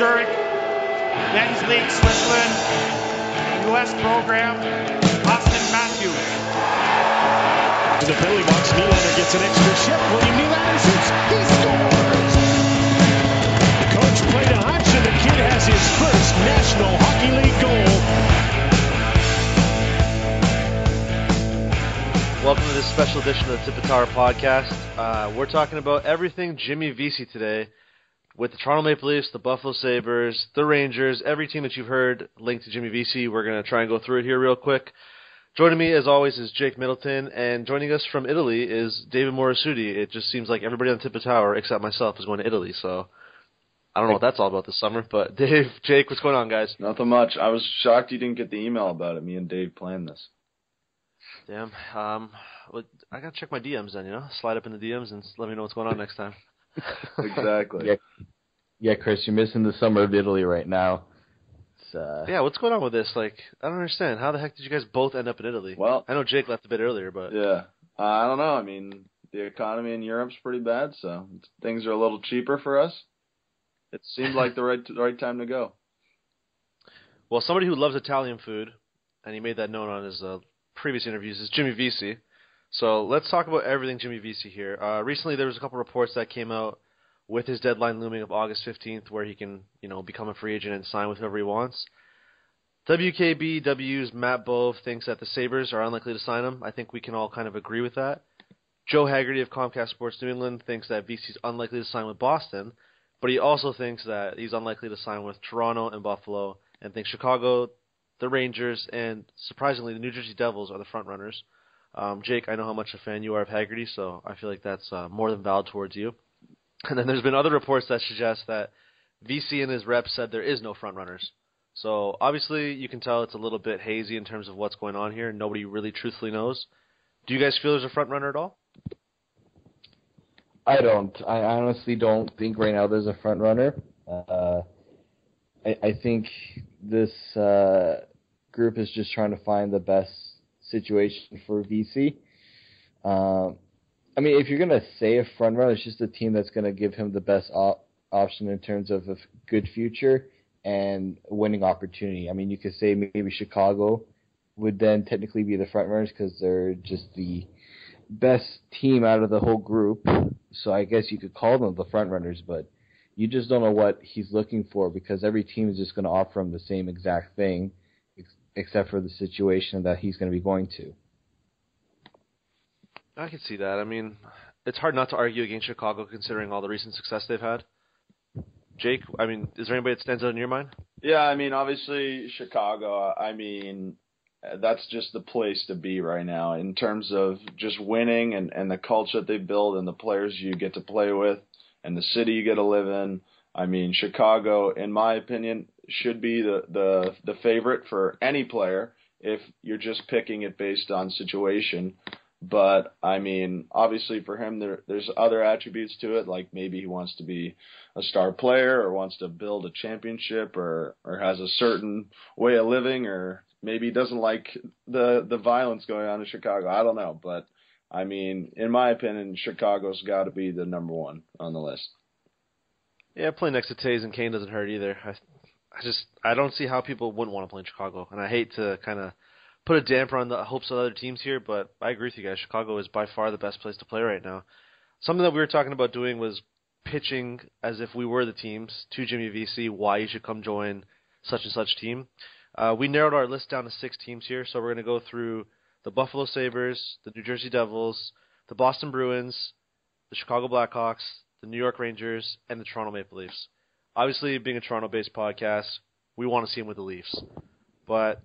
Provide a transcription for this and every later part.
Zurich, men's league Switzerland, U.S. program, Auston Matthews. The penalty box, Nylander gets an extra shift. William Nylander shoots. He scores! The coach played a hunch, and the kid has his first National Hockey League goal. Welcome to this special edition of the Tipitar podcast. Uh, we're talking about everything Jimmy Vesey today with the Toronto Maple Leafs, the Buffalo Sabres, the Rangers, every team that you've heard linked to Jimmy Vesey. We're going to try and go through it here real quick. Joining me, as always, is Jake Middleton, and joining us from Italy is David Morassutti. It just seems like everybody on the Tip of Tower, except myself, is going to Italy, so I don't know what that's all about this summer. But Dave, Jake, what's going on, guys? Nothing much. I was shocked you didn't get the email about it. Me and Dave planned this. Damn. Um, I gotta check my DMs then, you know. Slide up in the DMs and let me know what's going on next time. Exactly. Yeah, yeah, Chris, you're missing the summer of Italy right now. It's, uh, Yeah, what's going on with this? Like, I don't understand. How the heck did you guys both end up in Italy? Well- I know Jake left a bit earlier, but Yeah. Uh, I don't know. I mean, the economy in Europe's pretty bad, so things are a little cheaper for us. It seemed like the right the right time to go. well, somebody who loves Italian food, and he made that known on his uh, previous interviews, is Jimmy Vesey. So let's talk about everything Jimmy Vesey here. Uh, recently, there was a couple reports that came out with his deadline looming of August 15th, where he can, you know, become a free agent and sign with whoever he wants. WKBW's Matt Bove thinks that the Sabres are unlikely to sign him. I think we can all kind of agree with that. Joe Haggerty of Comcast Sports New England thinks that Vesey's unlikely to sign with Boston, but he also thinks that he's unlikely to sign with Toronto and Buffalo, and thinks Chicago, the Rangers, and surprisingly the New Jersey Devils are the front runners. Um, Jake, I know how much a fan you are of Haggerty, so I feel like that's uh, more than valid towards you. And then there's been other reports that suggest that Vesey and his reps said there is no front runners. So obviously you can tell it's a little bit hazy in terms of what's going on here. And nobody really truthfully knows. Do you guys feel there's a front runner at all? I don't. I honestly don't think right now there's a front runner. Uh, I, I think this uh, group is just trying to find the best situation for Vesey. Um, I mean, if you're gonna say a front runner, it's just a team that's gonna give him the best op- option in terms of a f- good future and winning opportunity. I mean, you could say maybe Chicago would then technically be the front runners because they're just the best team out of the whole group. So I guess you could call them the front runners, but you just don't know what he's looking for because every team is just going to offer him the same exact thing, except for the situation that he's going to be going to. I can see that. I mean, it's hard not to argue against Chicago considering all the recent success they've had. Jake, I mean, is there anybody that stands out in your mind? Yeah, I mean, obviously Chicago. I mean, that's just the place to be right now in terms of just winning and and the culture that they build and the players you get to play with and the city you get to live in. I mean, Chicago, in my opinion, should be the the the favorite for any player if you're just picking it based on situation. But I mean, obviously for him, there there's other attributes to it, like maybe he wants to be a star player or wants to build a championship or or has a certain way of living or maybe he doesn't like the the violence going on in Chicago. I don't know, but I mean, in my opinion, Chicago's got to be the number one on the list. Yeah, playing next to Toews and Kane doesn't hurt either. I, I just I don't see how people wouldn't want to play in Chicago, and I hate to kind of put a damper on the hopes of other teams here, but I agree with you guys. Chicago is by far the best place to play right now. Something that we were talking about doing was pitching as if we were the teams to Jimmy Vesey why you should come join such and such team. Uh, we narrowed our list down to six teams here, so we're going to go through the Buffalo Sabres, the New Jersey Devils, the Boston Bruins, the Chicago Blackhawks, the New York Rangers, and the Toronto Maple Leafs. Obviously, being a Toronto-based podcast, we want to see them with the Leafs, but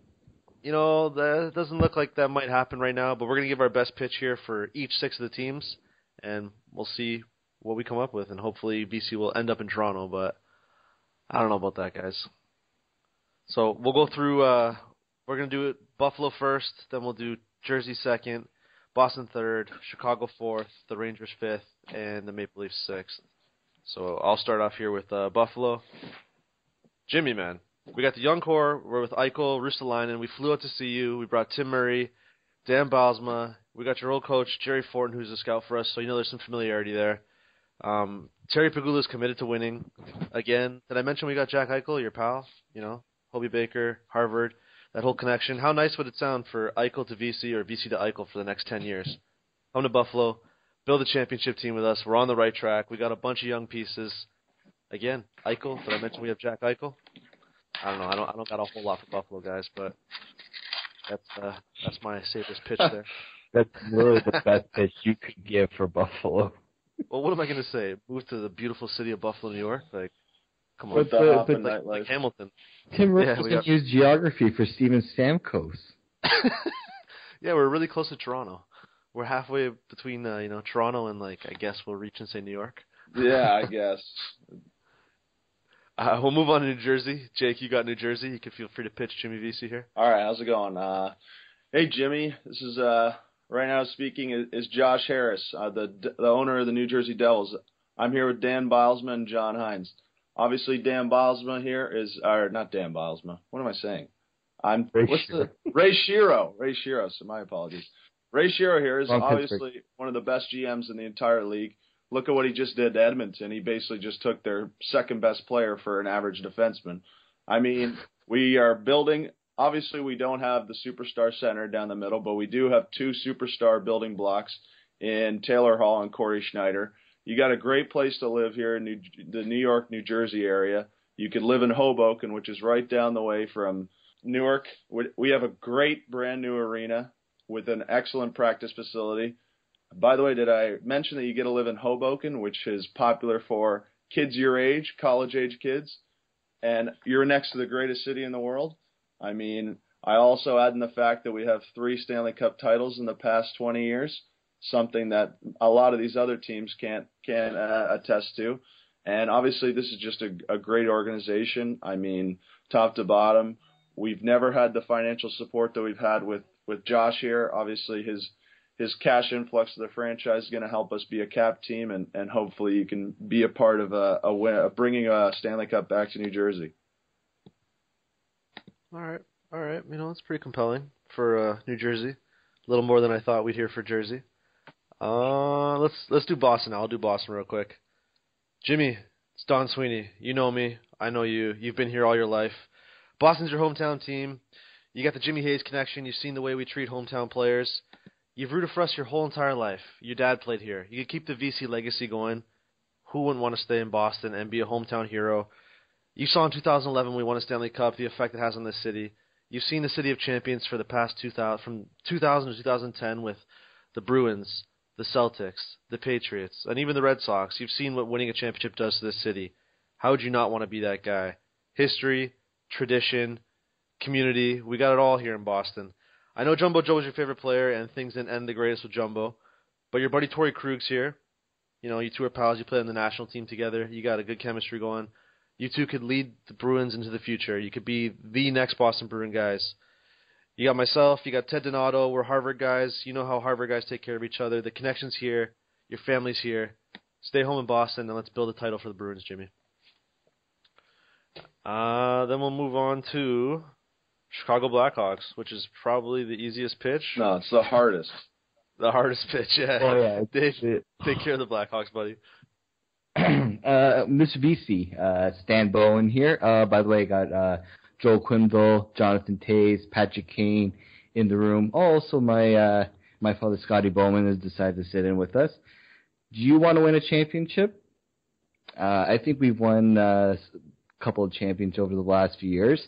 you know that doesn't look like that might happen right now. But we're going to give our best pitch here for each six of the teams, and we'll see what we come up with, and hopefully Vesey will end up in Toronto. But I don't know about that, guys. So we'll go through. Uh, we're gonna do it Buffalo first, then we'll do Jersey second, Boston third, Chicago fourth, the Rangers fifth, and the Maple Leafs sixth. So I'll start off here with uh, Buffalo. Jimmy, man, we got the young core. We're with Eichel, Ristolainen. We flew out to see you. We brought Tim Murray, Dan Bylsma. We got your old coach Jerry Fortin, who's a scout for us. So you know there's some familiarity there. Um, Terry Pegula is committed to winning. Again, did I mention we got Jack Eichel, your pal? You know, Hobey Baker, Harvard, that whole connection. How nice would it sound for Eichel to Vesey or Vesey to Eichel for the next 10 years? Come to Buffalo, build a championship team with us. We're on the right track. We got a bunch of young pieces. Again, Eichel. Did I mention we have Jack Eichel? I don't know. I don't. I don't got a whole lot for Buffalo guys, but that's uh, that's my safest pitch there. That's really the best pitch you could give for Buffalo. Well, what am I going to say? Move to the beautiful city of Buffalo, New York? Like, come on, With the but- hop like, nightlife. like Hamilton. Tim Yeah, Rickles we can got- use geography for Steven Stamkos. yeah, we're really close to Toronto. We're halfway between uh, you know Toronto and like I guess we'll reach and say New York. yeah, I guess. Uh, we'll move on to New Jersey. Jake, you got New Jersey. You can feel free to pitch Jimmy Vesey here. All right, how's it going? Uh, hey, Jimmy. This is uh, right now speaking is, is Josh Harris, uh, the the owner of the New Jersey Devils. I'm here with Dan Bylsma and John Hynes. Obviously, Dan Bylsma here is, or not Dan Bylsma. What am I saying? I'm Ray what's the Ray Shero. Ray Shero. So my apologies. Ray Shero here is Wrong obviously Pittsburgh. one of the best GMs in the entire league. Look at what he just did to Edmonton. He basically just took their second best player for an average defenseman. I mean, we are building. Obviously, we don't have the superstar center down the middle, but we do have two superstar building blocks in Taylor Hall and Cory Schneider. You got a great place to live here in New, the New York, New Jersey area. You could live in Hoboken, which is right down the way from Newark. We have a great brand new arena with an excellent practice facility. By the way, did I mention that you get to live in Hoboken, which is popular for kids your age, college age kids, and you're next to the greatest city in the world? I mean, I also add in the fact that we have three Stanley Cup titles in the past 20 years, something that a lot of these other teams can't can uh, attest to. And obviously, this is just a, a great organization. I mean, top to bottom, we've never had the financial support that we've had with with Josh here. Obviously, his his cash influx to the franchise is going to help us be a cap team, and, and hopefully you can be a part of a, a win, of bringing a Stanley Cup back to New Jersey. All right, all right. You know, it's pretty compelling for uh, New Jersey. A little more than I thought we'd hear for Jersey. Uh, let's let's do Boston. I'll do Boston real quick. Jimmy, it's Don Sweeney. You know me. I know you. You've been here all your life. Boston's your hometown team. You got the Jimmy Hayes connection. You've seen the way we treat hometown players. You've rooted for us your whole entire life. Your dad played here. You could keep the Vesey legacy going. Who wouldn't want to stay in Boston and be a hometown hero? You saw in 2011 we won a Stanley Cup the effect it has on this city. You've seen the city of champions for the past 2000 from 2000 to 2010 with the Bruins, the Celtics, the Patriots, and even the Red Sox. You've seen what winning a championship does to this city. How would you not want to be that guy? History, tradition, community, we got it all here in Boston. I know Jumbo Joe was your favorite player, and things didn't end the greatest with Jumbo, but your buddy Torey Krug's here. You know, you two are pals. You play on the national team together. You got a good chemistry going. You two could lead the Bruins into the future. You could be the next Boston Bruin guys. You got myself. You got Ted Donato. We're Harvard guys. You know how Harvard guys take care of each other. The connection's here. Your family's here. Stay home in Boston, and let's build a title for the Bruins, Jimmy. Uh, then we'll move on to Chicago Blackhawks, which is probably the easiest pitch. No, it's the hardest. The hardest pitch, yeah. Oh yeah, Dave, take care of the Blackhawks, buddy. uh, Mr. Vesey, uh, Stan Bowman here. Uh, by the way, I got uh, Joel Quenneville, Jonathan Toews, Patrick Kane in the room. Also, my uh, my father Scotty Bowman has decided to sit in with us. Do you want to win a championship? Uh, I think we've won uh, a couple of championships over the last few years.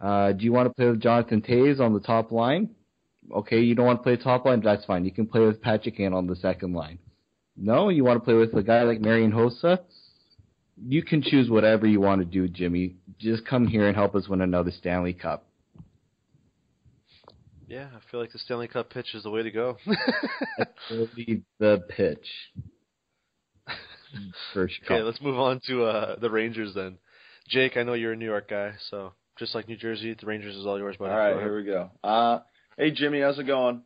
Uh, do you want to play with Jonathan Toews on the top line? Okay, you don't want to play top line, that's fine. You can play with Patrick Kane on the second line. No, you want to play with a guy like Marian Hossa? You can choose whatever you want to do, Jimmy. Just come here and help us win another Stanley Cup. Yeah, I feel like the Stanley Cup pitch is the way to go. That's the pitch. Chicago. okay, let's move on to uh, the Rangers then. Jake, I know you're a New York guy, so just like New Jersey, the Rangers is all yours, buddy. All right, here we go. Uh, hey Jimmy, how's it going?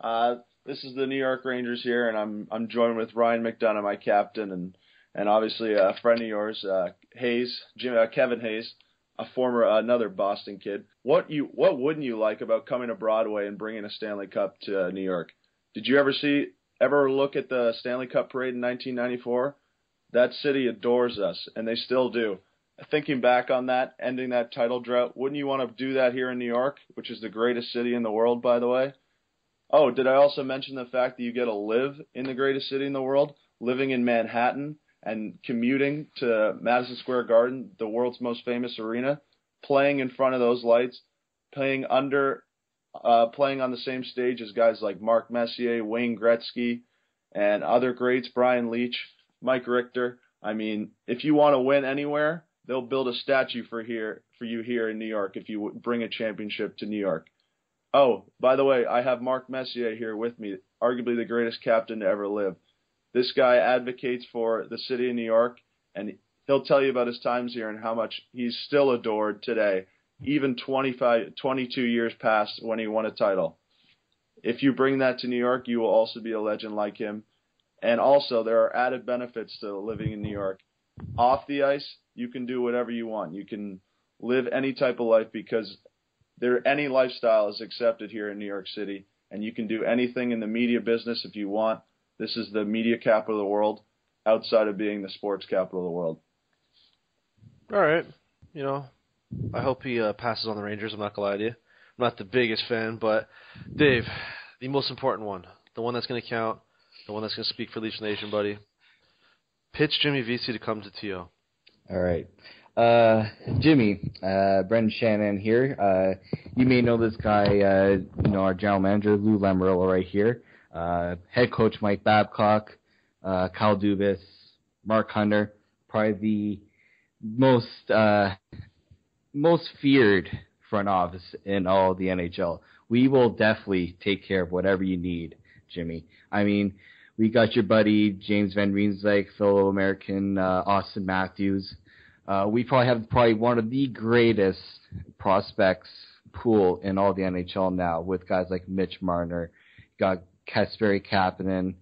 Uh, this is the New York Rangers here, and I'm I'm joined with Ryan McDonagh, my captain, and and obviously a friend of yours, uh, Hayes, Jim, uh, Kevin Hayes, a former uh, another Boston kid. What you what wouldn't you like about coming to Broadway and bringing a Stanley Cup to uh, New York? Did you ever see ever look at the Stanley Cup parade in 1994? That city adores us, and they still do. Thinking back on that, ending that title drought, wouldn't you want to do that here in New York, which is the greatest city in the world, by the way? Oh, did I also mention the fact that you get to live in the greatest city in the world, living in Manhattan and commuting to Madison Square Garden, the world's most famous arena, playing in front of those lights, playing under, uh, playing on the same stage as guys like Mark Messier, Wayne Gretzky, and other greats, Brian Leetch, Mike Richter. I mean, if you want to win anywhere, they'll build a statue for here for you here in New York if you bring a championship to New York. Oh, by the way, I have Mark Messier here with me, arguably the greatest captain to ever live. This guy advocates for the city of New York, and he'll tell you about his times here and how much he's still adored today, even 25, 22 years past when he won a title. If you bring that to New York, you will also be a legend like him. And also, there are added benefits to living in New York. Off the ice, you can do whatever you want. You can live any type of life because there any lifestyle is accepted here in New York City, and you can do anything in the media business if you want. This is the media capital of the world, outside of being the sports capital of the world. All right, you know, I hope he uh, passes on the Rangers. I'm not gonna lie to you. I'm not the biggest fan, but Dave, the most important one, the one that's gonna count, the one that's gonna speak for Leafs Nation, buddy. Pitch Jimmy Vesey to come to TO. All right. Uh, Jimmy, uh, Brendan Shanahan here. Uh, you may know this guy, uh, you know, our general manager, Lou Lamoriello right here. Uh, head coach Mike Babcock, uh, Kyle Dubas, Mark Hunter, probably the most, most feared front office in all the NHL. We will definitely take care of whatever you need, Jimmy. I mean, we got your buddy James Van Riemsdyk, fellow American uh, Auston Matthews. Uh, we probably have probably one of the greatest prospects pool in all the NHL now with guys like Mitch Marner, got Kasperi Kapanen.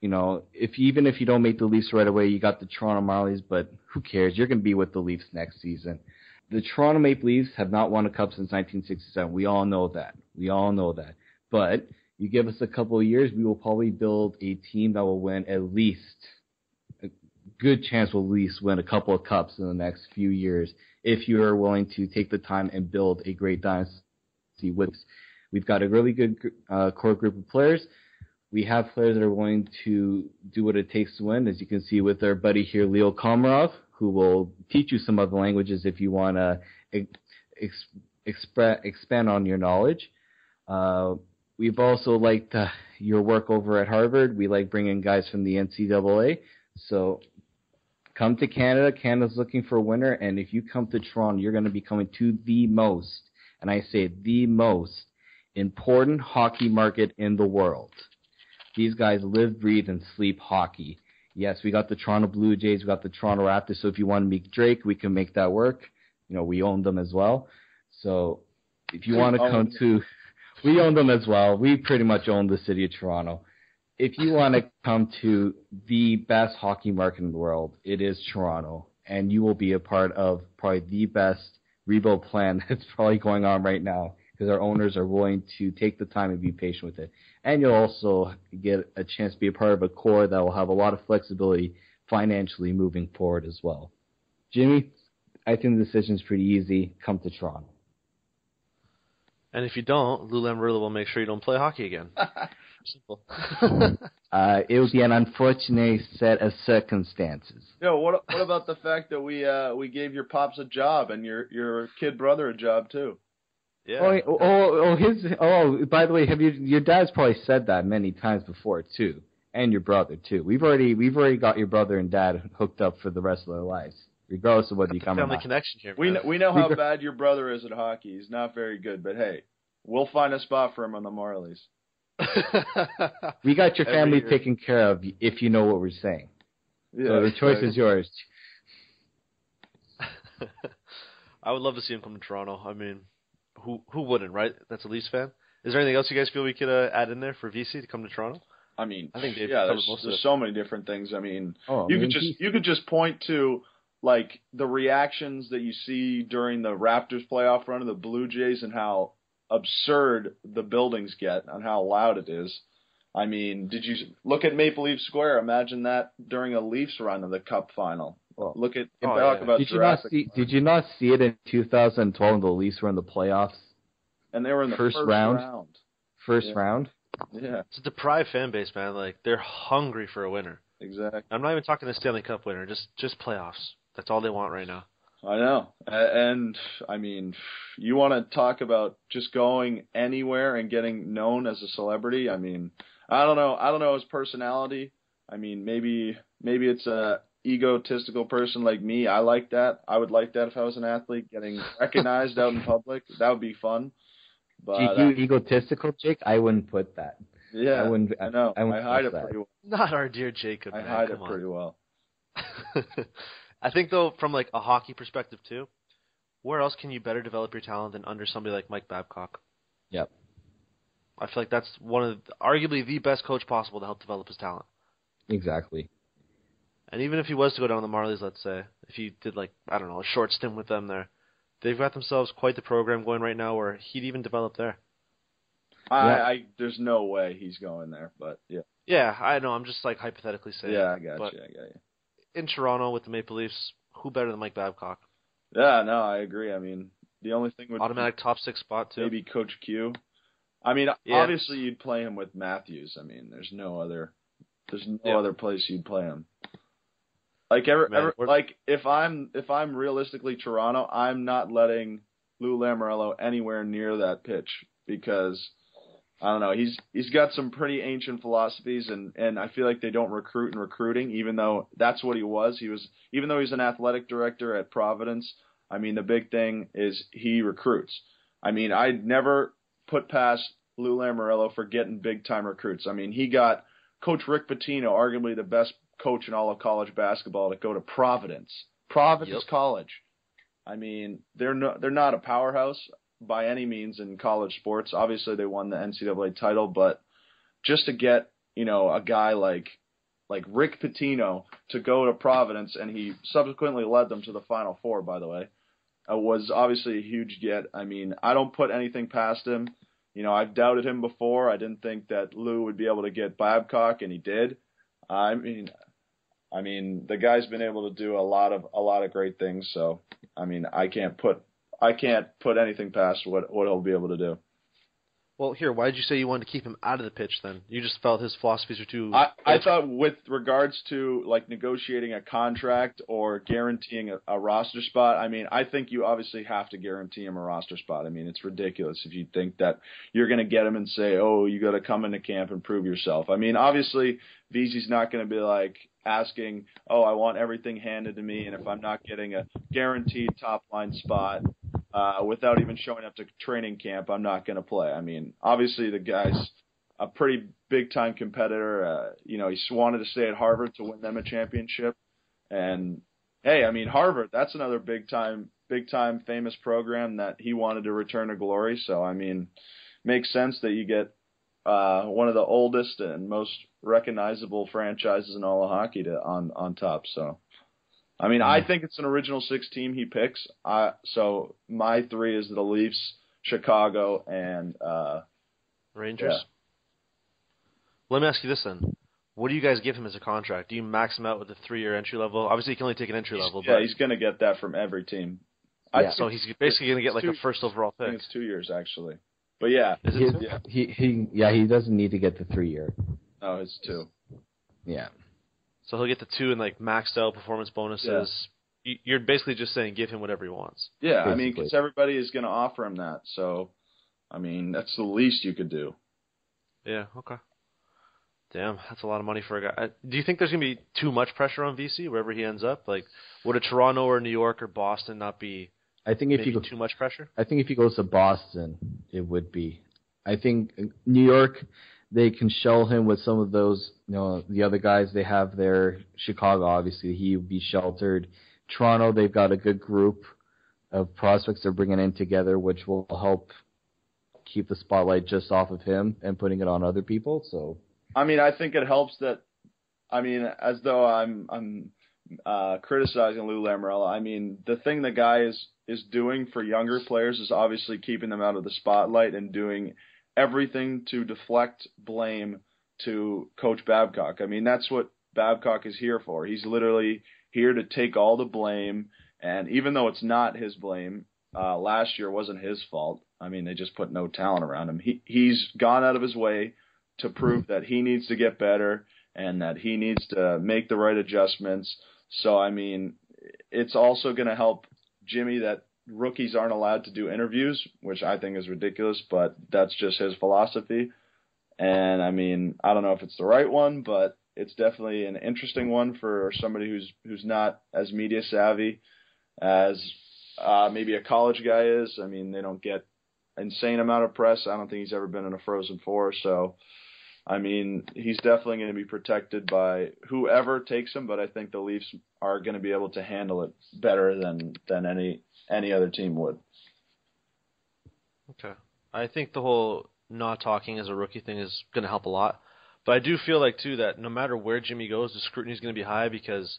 You know, if even if you don't make the Leafs right away, you got the Toronto Marlies, but who cares? You're going to be with the Leafs next season. The Toronto Maple Leafs have not won a cup since 1967. We all know that. We all know that. But you give us a couple of years, we will probably build a team that will win at least a good chance will at least win a couple of cups in the next few years if you are willing to take the time and build a great dynasty with. We've got a really good uh, core group of players. We have players that are willing to do what it takes to win, as you can see with our buddy here, Leo Komarov, who will teach you some other languages if you want to ex- exp- expand on your knowledge. Uh, we've also liked uh, your work over at Harvard. We like bringing guys from the NCAA. So come to Canada. Canada's looking for a winner, and if you come to Toronto, you're going to be coming to the most, and I say the most important hockey market in the world. These guys live, breathe, and sleep hockey. Yes, we got the Toronto Blue Jays, we got the Toronto Raptors. So if you want to meet Drake, we can make that work. You know, we own them as well. So if you want to come to, we own them as well. We pretty much own the city of Toronto. If you want to come to the best hockey market in the world, it is Toronto, and you will be a part of probably the best rebuild plan that's probably going on right now because our owners are willing to take the time and be patient with it. And you'll also get a chance to be a part of a core that will have a lot of flexibility financially moving forward as well. Jimmy, I think the decision is pretty easy. Come to Toronto. And if you don't, Lou Lamoriello will make sure you don't play hockey again. Simple. uh, it would be an unfortunate set of circumstances. Yo, what what about the fact that we uh, we gave your pops a job and your your kid brother a job too? Yeah. Oh, oh, oh, his. Oh, by the way, have you? Your dad's probably said that many times before too, and your brother too. We've already we've already got your brother and dad hooked up for the rest of their lives, regardless of whether you come. Family or not. connection here. We know, we know how bad your brother is at hockey. He's not very good, but hey, we'll find a spot for him on the Marlies. We got your family taken care of if you know what we're saying. Yeah, so the choice is yours. I would love to see him come to Toronto. I mean, who who wouldn't, right? That's a Leafs fan. Is there anything else you guys feel we could uh, add in there for Vesey to come to Toronto? I mean, I think yeah, there's, there's so many different things. I mean, Oh, you I could just he- you could just point to like the reactions that you see during the Raptors playoff run of the Blue Jays and how absurd the buildings get and how loud it is. I mean, did you look at Maple Leaf Square? Imagine that during a Leafs run of the Cup final. Well, Look at oh, talk yeah. about Did you not see? Park. Did you not see it in 2012 when the Leafs were in the playoffs, and they were in the first first, round? round. first Yeah. round? Yeah, It's a deprived fan base, man. Like they're hungry for a winner. exactly. I'm not even talking the Stanley Cup winner. Just just playoffs. That's all they want right now. I know. And I mean, you want to talk about just going anywhere and getting known as a celebrity? I mean, I don't know. I don't know his personality. I mean, maybe maybe it's a egotistical person like me. I like that. I would like that if I was an athlete, getting recognized out in public. That would be fun. But you, uh, you egotistical, Jake? I wouldn't put that. yeah, I wouldn't. I know. I, I, wouldn't hide it that. pretty well. Not our dear Jacob. I man. hide Come it pretty well. on. I think though, from like a hockey perspective too, where else can you better develop your talent than under somebody like Mike Babcock? Yep. I feel like that's one of the, arguably the best coach possible to help develop his talent. Exactly. And even if he was to go down the Marlies, let's say, if he did like I don't know a short stint with them there, they've got themselves quite the program going right now where he'd even develop there. I, Yeah. I there's no way he's going there, but yeah, Yeah, I know. I'm just like hypothetically saying. yeah, I got but you. I got you. In Toronto with the Maple Leafs, who better than Mike Babcock? Yeah, no, I agree. I mean, the only thing would be Automatic top six spot too. maybe Coach Q. I mean, Yeah. obviously you'd play him with Matthews. I mean, there's no other, there's no Yeah. other place you'd play him. Like ever, Man, ever like if I'm if I'm realistically Toronto, I'm not letting Lou Lamoriello anywhere near that pitch because I don't know. He's he's got some pretty ancient philosophies, and and I feel like they don't recruit in recruiting, even though that's what he was. He was even though he's an athletic director at Providence. I mean, the big thing is he recruits. I mean, I'd never put past Lou Lamoriello for getting big time recruits. I mean, he got Coach Rick Pitino, arguably the best coach in all of college basketball, to go to Providence, Providence Yep. College. I mean, they're no, they're not a powerhouse by any means in college sports. Obviously, they won the NCAA title, but just to get you know a guy like like Rick Pitino to go to Providence, and he subsequently led them to the Final Four. By the way, uh, was obviously a huge get. I mean, I don't put anything past him. You know, I've doubted him before. I didn't think that Lou would be able to get Babcock, and he did. I mean, I mean, the guy's been able to do a lot of a lot of great things. So, I mean, I can't put I can't put anything past what what he'll be able to do. Well, here, why did you say you wanted to keep him out of the pitch then? You just felt his philosophies were too. I, I thought with regards to like negotiating a contract or guaranteeing a, a roster spot, I mean, I think you obviously have to guarantee him a roster spot. I mean, it's ridiculous if you think that you're going to get him and say, "Oh, you got to come into camp and prove yourself." I mean, obviously, Vesey's not going to be like asking, "Oh, I want everything handed to me," and if I'm not getting a guaranteed top line spot uh, without even showing up to training camp, I'm not going to play. I mean, obviously, the guy's a pretty big time competitor. Uh, you know, he wanted to stay at Harvard to win them a championship. And hey, I mean, Harvard, that's another big time big time famous program that he wanted to return to glory. So I mean, makes sense that you get uh, one of the oldest and most recognizable franchises in all of hockey to on on top. So, I mean, I think it's an original six team he picks. I so my three is the Leafs, Chicago, and uh, Rangers. Yeah. Let me ask you this then: What do you guys give him as a contract? Do you max him out with a three-year entry level? Obviously, he can only take an entry level, yeah, but he's going to get that from every team. Yeah. so he's basically going to get like two- a first overall I pick. think it's two years actually, but yeah, Is it He, two? Yeah. he he yeah he doesn't need to get the three year. no, it's two. Yeah. So he'll get the two and like maxed out performance bonuses. You- You're basically just saying give him whatever he wants. Yeah, I mean, because everybody is going to offer him that. So, I mean, that's the least you could do. Yeah. Okay. Damn, that's a lot of money for a guy. Uh, Do you think there's gonna be too much pressure on Vesey wherever he ends up? Like, would a Toronto or New York or Boston not be I think if maybe you go, too much pressure? I think if he goes to Boston, it would be. I think New York, they can shell him with some of those, you know, the other guys they have there. Chicago, obviously, he would be sheltered. Toronto, they've got a good group of prospects they're bringing in together, which will help keep the spotlight just off of him and putting it on other people. So I mean, I think it helps that. I mean, as though I'm I'm uh, criticizing Lou Lamoriello. I mean, the thing the guy is is doing for younger players is obviously keeping them out of the spotlight and doing everything to deflect blame to Coach Babcock. I mean, that's what Babcock is here for. He's literally here to take all the blame. And even though it's not his blame, uh, last year wasn't his fault. I mean, they just put no talent around him. He he's gone out of his way to prove that he needs to get better and that he needs to make the right adjustments. So I mean, it's also going to help Jimmy that rookies aren't allowed to do interviews, which I think is ridiculous, but that's just his philosophy. And I mean, I don't know if it's the right one, but it's definitely an interesting one for somebody who's who's not as media savvy as uh, maybe a college guy is. I mean, they don't get insane amount of press. I don't think he's ever been in a Frozen Four, so I mean, he's definitely going to be protected by whoever takes him. But I think the Leafs are going to be able to handle it better than than any any other team would. Okay. I think the whole not talking as a rookie thing is going to help a lot. But I do feel like too that no matter where Jimmy goes, the scrutiny is going to be high because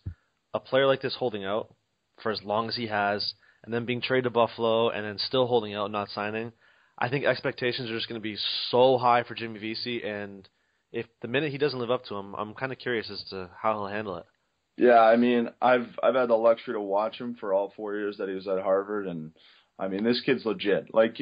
a player like this holding out for as long as he has, and then being traded to Buffalo, and then still holding out, not signing. I think expectations are just going to be so high for Jimmy Vesey, and if the minute he doesn't live up to them, I'm kind of curious as to how he'll handle it. Yeah, I mean, I've I've had the luxury to watch him for all four years that he was at Harvard, and I mean, this kid's legit. Like,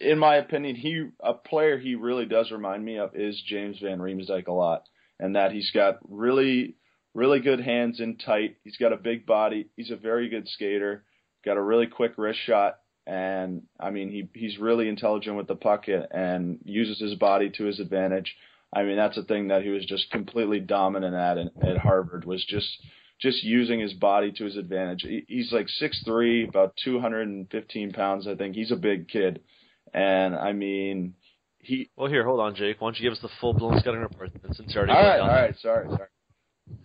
in my opinion, he a player he really does remind me of is James Van Riemsdyk a lot, and that he's got really really good hands in tight. He's got a big body. He's a very good skater. Got a really quick wrist shot, and I mean, he he's really intelligent with the puck and uses his body to his advantage. I mean, that's a thing that he was just completely dominant at in, at Harvard was just just using his body to his advantage. He, he's like six three, about 215 pounds, I think. He's a big kid, and I mean, he. Well, here, hold on, Jake. Why don't you give us the full blown scouting report since you already All right, all right, sorry, sorry.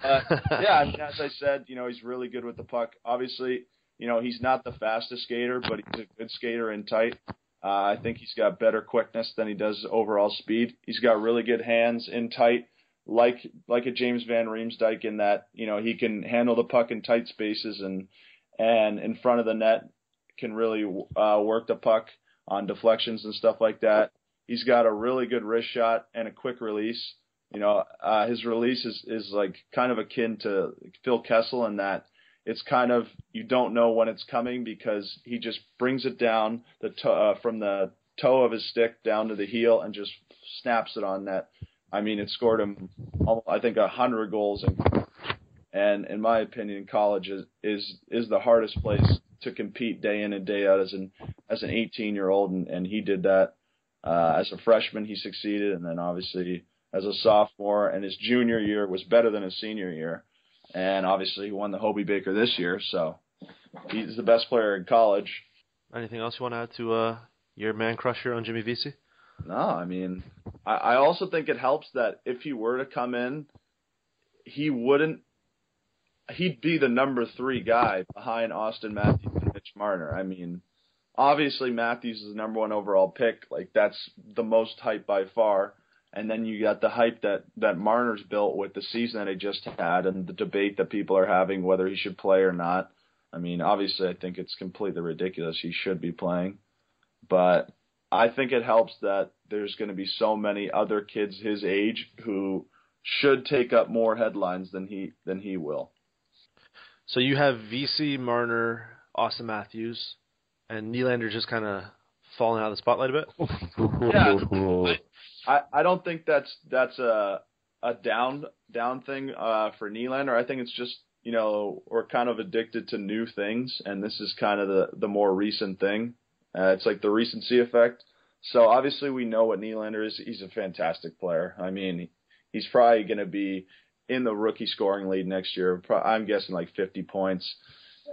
Uh, yeah, I mean, as I said, you know, he's really good with the puck. Obviously, you know, he's not the fastest skater, but he's a good skater in tight. Uh, I think he's got better quickness than he does overall speed. He's got really good hands in tight, like like a James Van Riemsdyk in that you know he can handle the puck in tight spaces and and in front of the net can really uh, work the puck on deflections and stuff like that. He's got a really good wrist shot and a quick release. You know, uh, his release is is like kind of akin to Phil Kessel in that it's kind of you don't know when it's coming because he just brings it down the to, uh, from the toe of his stick down to the heel and just snaps it on net. I mean, it scored him, I think, a hundred goals, and and in my opinion, college is is is the hardest place to compete day in and day out as an as an 18 year old, and and he did that uh, as a freshman. He succeeded, and then obviously as a sophomore, and his junior year was better than his senior year and obviously he won the Hobey Baker this year, so he's the best player in college. Anything else you want to add to uh, your man crush here on Jimmy Vesey? No, I mean, I, I also think it helps that if he were to come in, he wouldn't. He'd be the number three guy behind Austin Matthews and Mitch Marner. I mean, obviously Matthews is the number one overall pick. Like that's the most hype by far. And then you got the hype that that Marner's built with the season that he just had, and the debate that people are having whether he should play or not. I mean, obviously, I think it's completely ridiculous. He should be playing, but I think it helps that there's going to be so many other kids his age who should take up more headlines than he than he will. So you have Vesey, Marner, Auston Matthews, and Nylander just kind of falling out of the spotlight a bit. yeah, I I don't think that's that's a a down down thing uh, for Nylander. I think it's just you know we're kind of addicted to new things, and this is kind of the the more recent thing. Uh, it's like the recency effect. So obviously we know what Nylander is. He's a fantastic player. I mean, he's probably going to be in the rookie scoring lead next year. I'm guessing like 50 points.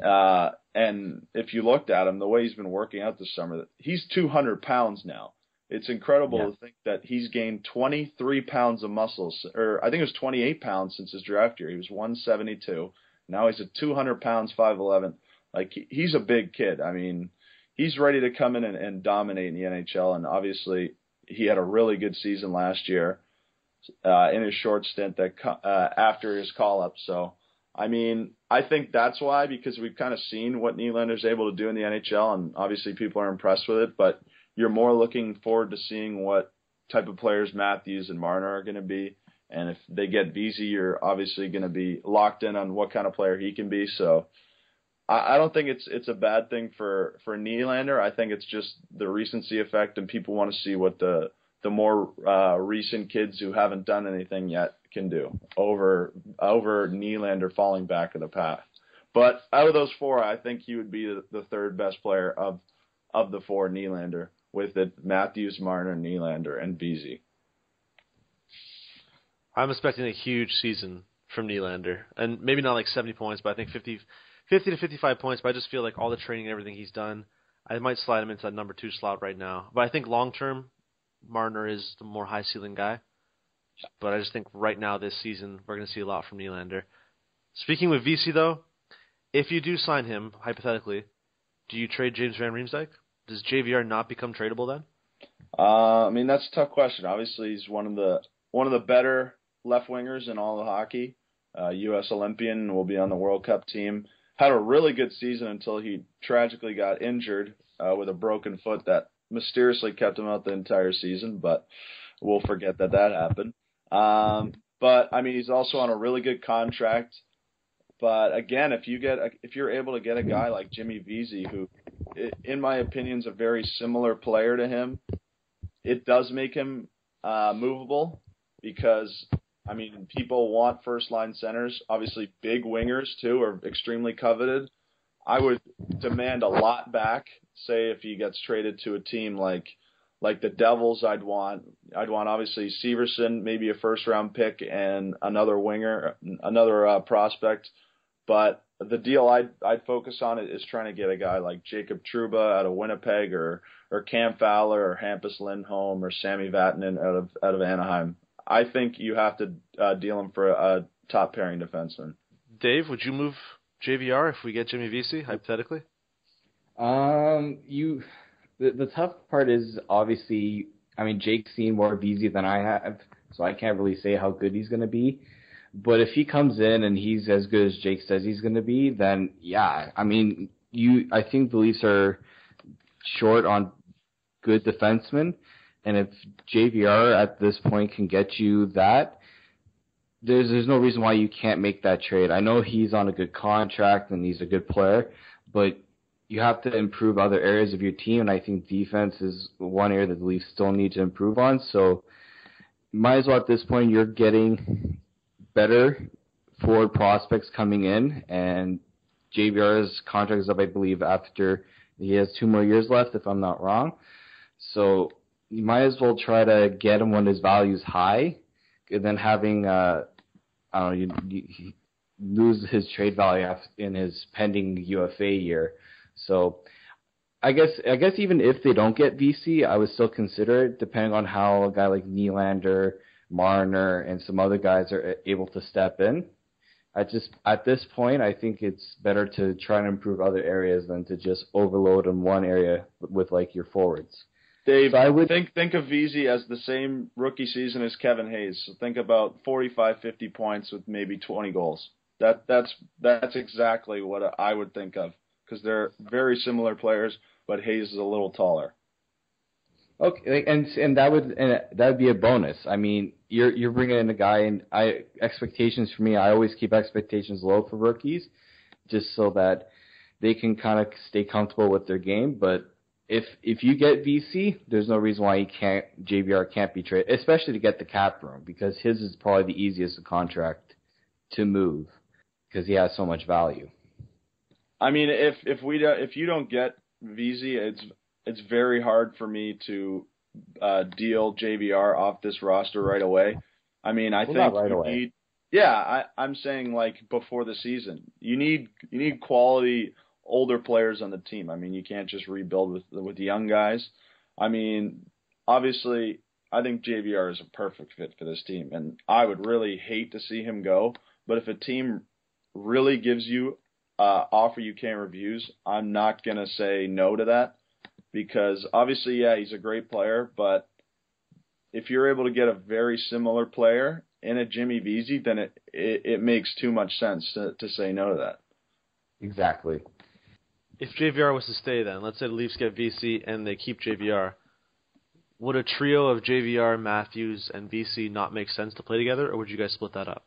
Uh, and if you looked at him, the way he's been working out this summer, he's 200 pounds now. It's incredible yeah. to think that he's gained 23 pounds of muscles, or I think it was 28 pounds since his draft year. He was 172. Now he's at 200 pounds, 5'11. Like he's a big kid. I mean, he's ready to come in and, and dominate in the NHL. And obviously, he had a really good season last year uh, in his short stint that uh, after his call up. So, I mean, I think that's why because we've kind of seen what Nylander's able to do in the NHL, and obviously people are impressed with it. But you're more looking forward to seeing what type of players Matthews and Marner are going to be. And if they get Vesey, you're obviously going to be locked in on what kind of player he can be. So I, I don't think it's it's a bad thing for for Nylander. I think it's just the recency effect, and people want to see what the the more uh, recent kids who haven't done anything yet can do over over Nylander falling back in the path. But out of those four, I think he would be the, third best player of of the four Nylander, with it Matthews, Marner, Nylander, and Vesey. I'm expecting a huge season from Nylander, and maybe not like 70 points, but I think 50, 50 to 55 points. But I just feel like all the training and everything he's done, I might slide him into that number two slot right now. But I think long term, Marner is the more high ceiling guy. But I just think right now this season we're going to see a lot from Nylander. Speaking with Vesey though, if you do sign him hypothetically, do you trade James Van Riemsdyk? Does JVR not become tradable then? Uh, I mean that's a tough question. Obviously, he's one of the one of the better left wingers in all of hockey. Uh, U.S. Olympian will be on the World Cup team. Had a really good season until he tragically got injured uh, with a broken foot that mysteriously kept him out the entire season. But we'll forget that that happened. Um, but I mean, he's also on a really good contract. But again, if you get a, if you're able to get a guy like Jimmy Vesey, who, in my opinion, is a very similar player to him, it does make him uh, movable because I mean, people want first line centers. Obviously, big wingers too are extremely coveted. I would demand a lot back. Say if he gets traded to a team like like the Devils, I'd want I'd want obviously Severson, maybe a first round pick and another winger, another uh, prospect. But the deal I'd I'd focus on is trying to get a guy like Jacob Trouba out of Winnipeg or or Cam Fowler or Hampus Lindholm or Sami Vatanen out of out of Anaheim. I think you have to uh, deal him for a, a top pairing defenseman. Dave, would you move JVR if we get Jimmy Vesey hypothetically? Um, you. The, the tough part is obviously, I mean, Jake's seen more Vesey than I have, so I can't really say how good he's going to be. But if he comes in and he's as good as Jake says he's going to be, then yeah, I mean, you. I think the Leafs are short on good defensemen. And if JVR at this point can get you that, there's there's no reason why you can't make that trade. I know he's on a good contract and he's a good player, but you have to improve other areas of your team, and I think defense is one area that the Leafs still need to improve on. So, might as well at this point you're getting better forward prospects coming in, and JVR's contract is up, I believe, after he has two more years left, if I'm not wrong. So you might as well try to get him when his value's high, and then having uh, I don't know, you, you, lose his trade value in his pending UFA year. So I guess I guess even if they don't get Vesey, I would still consider it, depending on how a guy like Nylander, Marner, and some other guys are uh, able to step in. at just at this point, I think it's better to try and improve other areas than to just overload in one area with like your forwards. Dave, So I would- think think of Vesey as the same rookie season as Kevin Hayes. So think about 45, 50 points with maybe 20 goals. That that's that's exactly what I would think of because they're very similar players, but Hayes is a little taller. Okay, and and that would and that would be a bonus. I mean, you're you're bringing in a guy, and I expectations for me. I always keep expectations low for rookies, just so that they can kind of stay comfortable with their game. But if if you get Vesey, there's no reason why he can't JVR can't be traded, especially to get the cap room because his is probably the easiest contract to move because he has so much value. I mean, if if we do, if you don't get Vesey, it's it's very hard for me to uh, deal JVR off this roster right away. I mean, I Well, think right you away. need. Yeah, I, I'm saying like before the season, you need you need quality older players on the team. I mean, you can't just rebuild with with the young guys. I mean, obviously, I think JVR is a perfect fit for this team, and I would really hate to see him go. But if a team really gives you uh, offer you can reviews, I'm not gonna say no to that because obviously, yeah, he's a great player, but if you're able to get a very similar player in a Jimmy Vesey, then it, it it makes too much sense to to say no to that. Exactly. If JVR was to stay, then let's say the Leafs get Vesey and they keep JVR, would a trio of JVR, Matthews, and Vesey not make sense to play together, or would you guys split that up?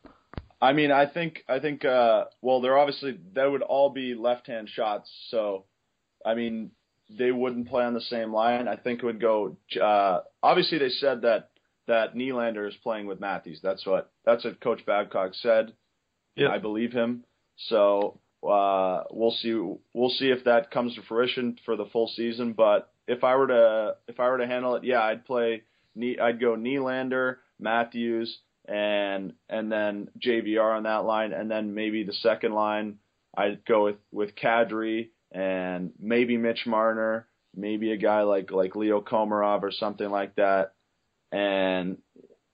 I mean, I think I think uh well, they're obviously that would all be left-hand shots, so I mean, they wouldn't play on the same line. I think it would go uh obviously they said that that Nylander is playing with Matthews. That's what that's what coach Babcock said. Yeah. I believe him. So, uh we'll see we'll see if that comes to fruition for the full season, but if I were to if I were to handle it, yeah, I'd play I'd go Nylander, Matthews, and and then JVR on that line, and then maybe the second line I'd go with with Kadri and maybe Mitch Marner, maybe a guy like like Leo Komarov or something like that. And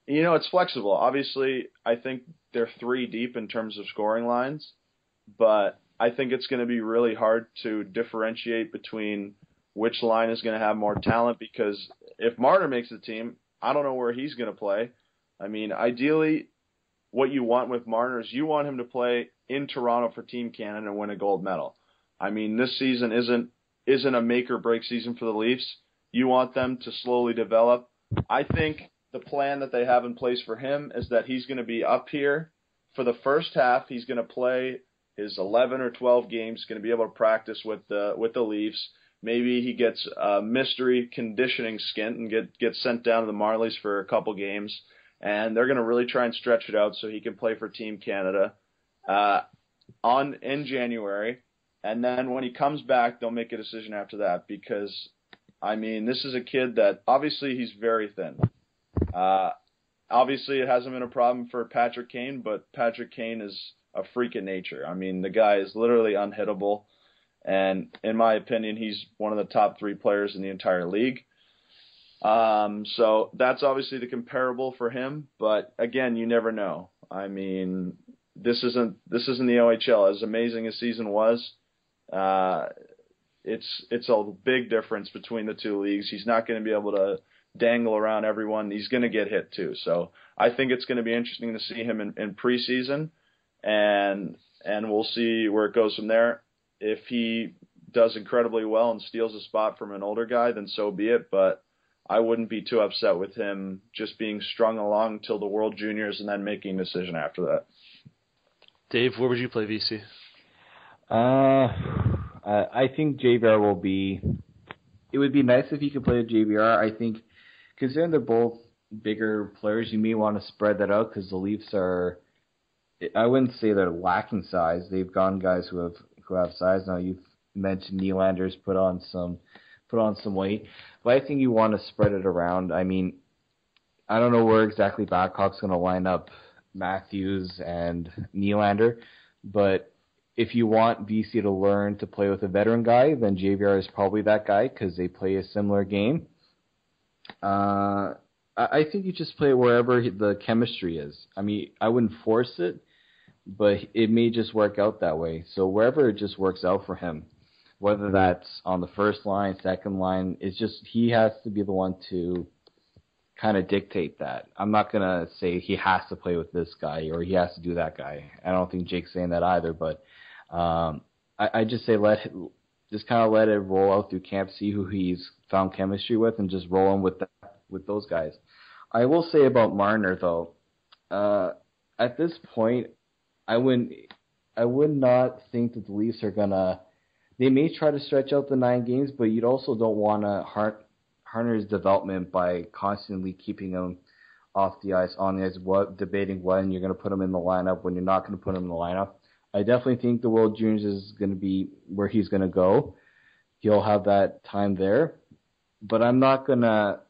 you know, it's flexible. Obviously, I think they're three deep in terms of scoring lines, but I think it's going to be really hard to differentiate between which line is going to have more talent because if Marner makes the team, I don't know where he's going to play. I mean, ideally, what you want with Marner is you want him to play in Toronto for Team Canada and win a gold medal. I mean, this season isn't isn't a make or break season for the Leafs. You want them to slowly develop. I think the plan that they have in place for him is that he's going to be up here for the first half. He's going to play his 11 or 12 games. Going to be able to practice with the with the Leafs. Maybe he gets a mystery conditioning stint and get gets sent down to the Marlies for a couple games, and they're going to really try and stretch it out so he can play for Team Canada uh, on in January. And then when he comes back, they'll make a decision after that because, I mean, this is a kid that obviously he's very thin. Uh, obviously, it hasn't been a problem for Patrick Kane, but Patrick Kane is a freak of nature. I mean, the guy is literally unhittable. And in my opinion, he's one of the top three players in the entire league. Um, so that's obviously the comparable for him. But again, you never know. I mean, this isn't this isn't the OHL. As amazing as season was, uh, it's it's a big difference between the two leagues. He's not going to be able to dangle around everyone. He's going to get hit too. So I think it's going to be interesting to see him in, in preseason, and and we'll see where it goes from there. If he does incredibly well and steals a spot from an older guy, then so be it. But I wouldn't be too upset with him just being strung along till the World Juniors and then making a decision after that. Dave, where would you play Vesey? Uh, I I think JVR will be. It would be nice if he could play with JVR. I think, considering they're both bigger players, you may want to spread that out because the Leafs are. I wouldn't say they're lacking size. They've gone guys who have who have size. Now you've mentioned Nylander's put on some put on some weight, but I think you want to spread it around. I mean, I don't know where exactly Babcock's going to line up Matthews and Nylander, but if you want Vesey to learn to play with a veteran guy, then JVR is probably that guy because they play a similar game. Uh, I I think you just play wherever the chemistry is. I mean, I wouldn't force it, but it may just work out that way. So wherever it just works out for him, whether that's on the first line, second line, it's just he has to be the one to kind of dictate that. I'm not gonna say he has to play with this guy or he has to do that guy. I don't think Jake's saying that either, but um, I, I just say let just kind of let it roll out through camp, see who he's found chemistry with, and just roll him with that, with those guys. I will say about Marner though, uh, at this point, I wouldn't, I would not think that the Leafs are gonna. They may try to stretch out the nine games, but you also don't want to hurt Marner's development by constantly keeping him off the ice, on the ice, what debating when you're going to put him in the lineup, when you're not going to put him in the lineup. I definitely think the World Juniors is going to be where he's going to go. He'll have that time there, but I'm not going to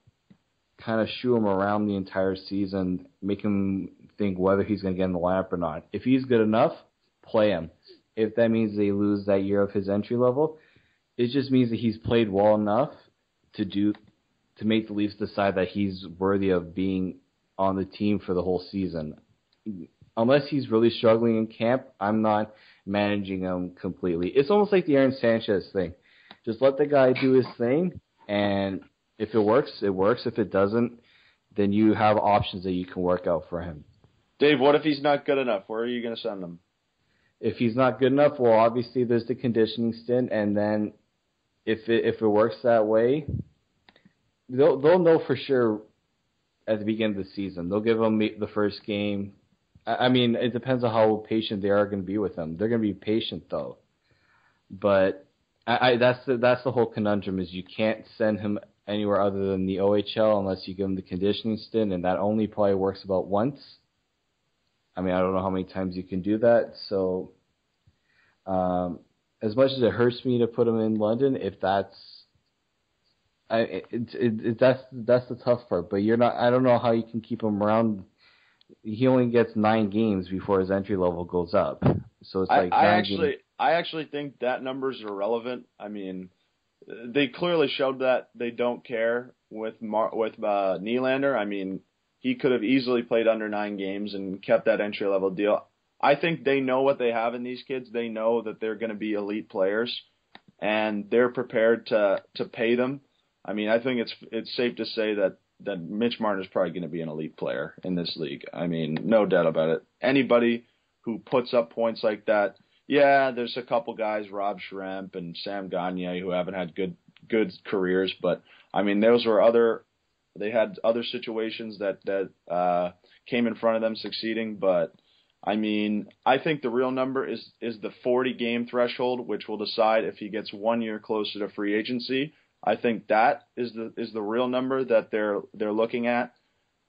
kind of shoo him around the entire season, make him think whether he's going to get in the lineup or not. If he's good enough, play him. If that means they lose that year of his entry level, it just means that he's played well enough to do to make the Leafs decide that he's worthy of being on the team for the whole season. Unless he's really struggling in camp, I'm not managing him completely. It's almost like the Aaron Sanchez thing. Just let the guy do his thing, and if it works, it works. If it doesn't, then you have options that you can work out for him. Dave, what if he's not good enough? Where are you going to send him? If he's not good enough, well, obviously there's the conditioning stint, and then if it if it works that way, they'll they'll know for sure at the beginning of the season. They'll give him the first game. I mean, it depends on how patient they are going to be with him. They're going to be patient though, but I, I that's the that's the whole conundrum is you can't send him anywhere other than the OHL unless you give him the conditioning stint, and that only probably works about once. I mean, I don't know how many times you can do that. So, um, as much as it hurts me to put him in London, if that's I, it, it, it, that's that's the tough part. But you're not. I don't know how you can keep him around. He only gets nine games before his entry level goes up. So it's like I, I actually, games. I actually think that number's irrelevant. I mean, they clearly showed that they don't care with Mar- with uh, Nylander. I mean, he could have easily played under nine games and kept that entry level deal. I think they know what they have in these kids. They know that they're going to be elite players, and they're prepared to to pay them I mean, I think it's it's safe to say that that Mitch Marner is probably going to be an elite player in this league. I mean, no doubt about it. Anybody who puts up points like that, yeah, there's a couple guys, Rob Schremp and Sam Gagner, who haven't had good good careers, but I mean, those were other they had other situations that that uh, came in front of them succeeding, but. I mean, I think the real number is is the 40 game threshold, which will decide if he gets one year closer to free agency I think that is the is the real number that they're they're looking at.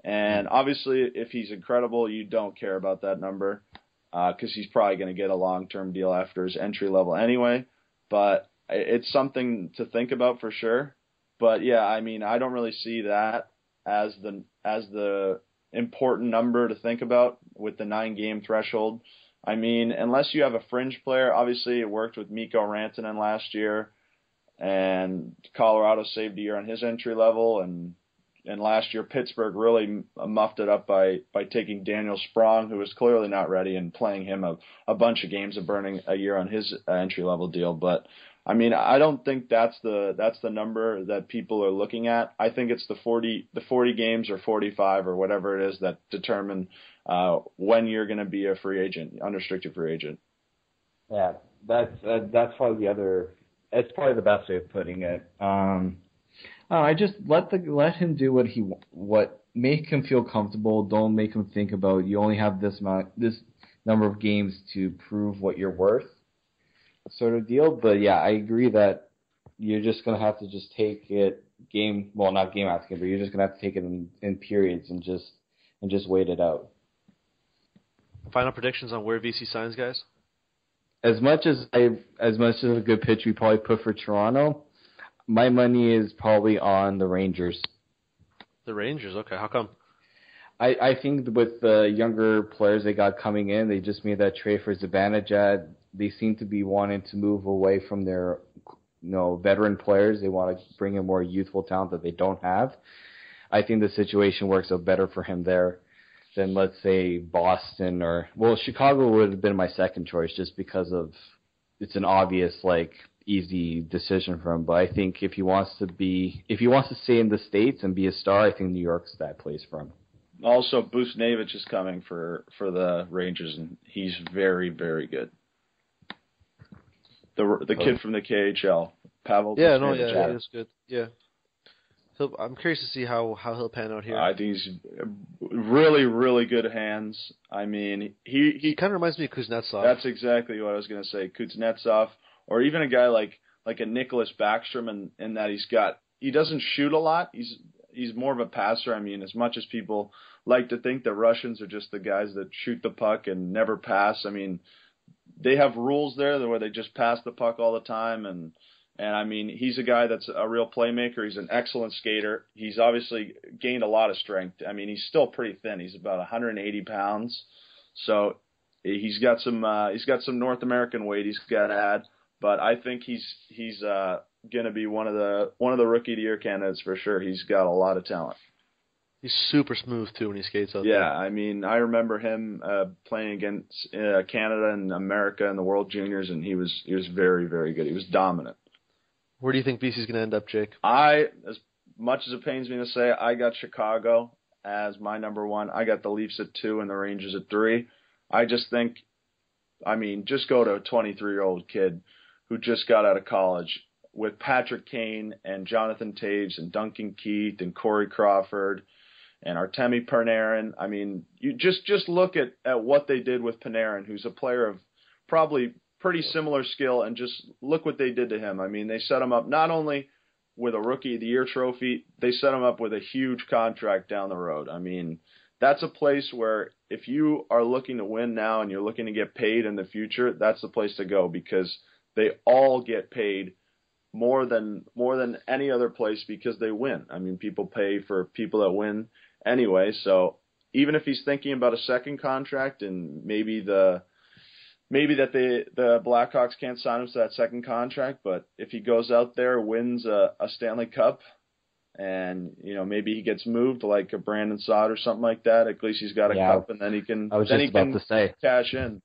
And obviously, if he's incredible, you don't care about that number because uh, he's probably going to get a long term deal after his entry level anyway. But it's something to think about for sure. But yeah, I mean, I don't really see that as the as the important number to think about with the nine game threshold. I mean, unless you have a fringe player, obviously it worked with Mikko Rantanen last year and Colorado saved a year on his entry level, and and last year Pittsburgh really muffed it up by by taking Daniel Sprong, who was clearly not ready, and playing him a, a bunch of games and burning a year on his entry level deal. But I mean, I don't think that's the that's the number that people are looking at. I think it's the forty the forty games or forty five or whatever it is that determine uh, when you're going to be a free agent, unrestricted free agent. Yeah, that's uh, that's probably the other it's probably the best way of putting it. Um, I just let the let him do what he what make him feel comfortable. Don't make him think about you only have this amount this number of games to prove what you're worth, sort of deal. But yeah, I agree that you're just gonna have to just take it game well not game after game, but you're just gonna have to take it in, in periods and just and just wait it out. Final predictions on where Vesey signs, guys as much as I as much as a good pitch we probably put for Toronto, my money is probably on the Rangers. The Rangers, okay. How come? I, I think with the younger players they got coming in, they just made that trade for Zibanejad. They seem to be wanting to move away from their you know veteran players. They want to bring in more youthful talent that they don't have. I think the situation works out better for him there. than let's say Boston or well Chicago would have been my second choice just because of it's an obvious like easy decision for him. But I think if he wants to be if he wants to stay in the states and be a star, I think New York's that place for him. Also, Buchnevich is coming for for the Rangers, and he's very very good. The the kid from the KHL, Pavel. Yeah, no, yeah, is good. Yeah. He'll, I'm curious to see how, how he'll pan out here. Uh, I think he's really really good hands. I mean, he he he kind of reminds me of Kuznetsov. That's exactly what I was going to say. Kuznetsov, or even a guy like like a Nicklas Backstrom, in, in that he's got he doesn't shoot a lot. He's he's more of a passer. I mean, as much as people like to think that Russians are just the guys that shoot the puck and never pass. I mean, they have rules there where they just pass the puck all the time and. And I mean, he's a guy that's a real playmaker. He's an excellent skater. He's obviously gained a lot of strength. I mean, he's still pretty thin. He's about 180 pounds. So he's got some uh, he's got some North American weight he's got to add, but I think he's he's uh, going to be one of the one of the rookie of the year candidates for sure. He's got a lot of talent. He's super smooth too when he skates out Yeah, there. I mean, I remember him uh, playing against uh, Canada and America in the World Juniors, and he was he was very very good. He was dominant. Where do you think Vesey's going to end up, Jake? I, as much as it pains me to say, I got Chicago as my number one. I got the Leafs at two and the Rangers at three. I just think, I mean, just go to a 23 year old kid who just got out of college with Patrick Kane and Jonathan Toews and Duncan Keith and Corey Crawford and Artemi Panarin. I mean, you just just look at at what they did with Panarin, who's a player of probably pretty similar skill, and just look what they did to him. I mean, they set him up not only with a Rookie of the Year trophy, they set him up with a huge contract down the road. I mean, that's a place where if you are looking to win now and you're looking to get paid in the future, that's the place to go because they all get paid more than more than any other place because they win. I mean, people pay for people that win anyway. So even if he's thinking about a second contract and maybe the maybe that the the Blackhawks can't sign him to that second contract, but if he goes out there wins a, a Stanley Cup and you know maybe he gets moved like a Brandon Saad or something like that, at least he's got a Yeah, cup and then he can I was then just he about can to say, cash in.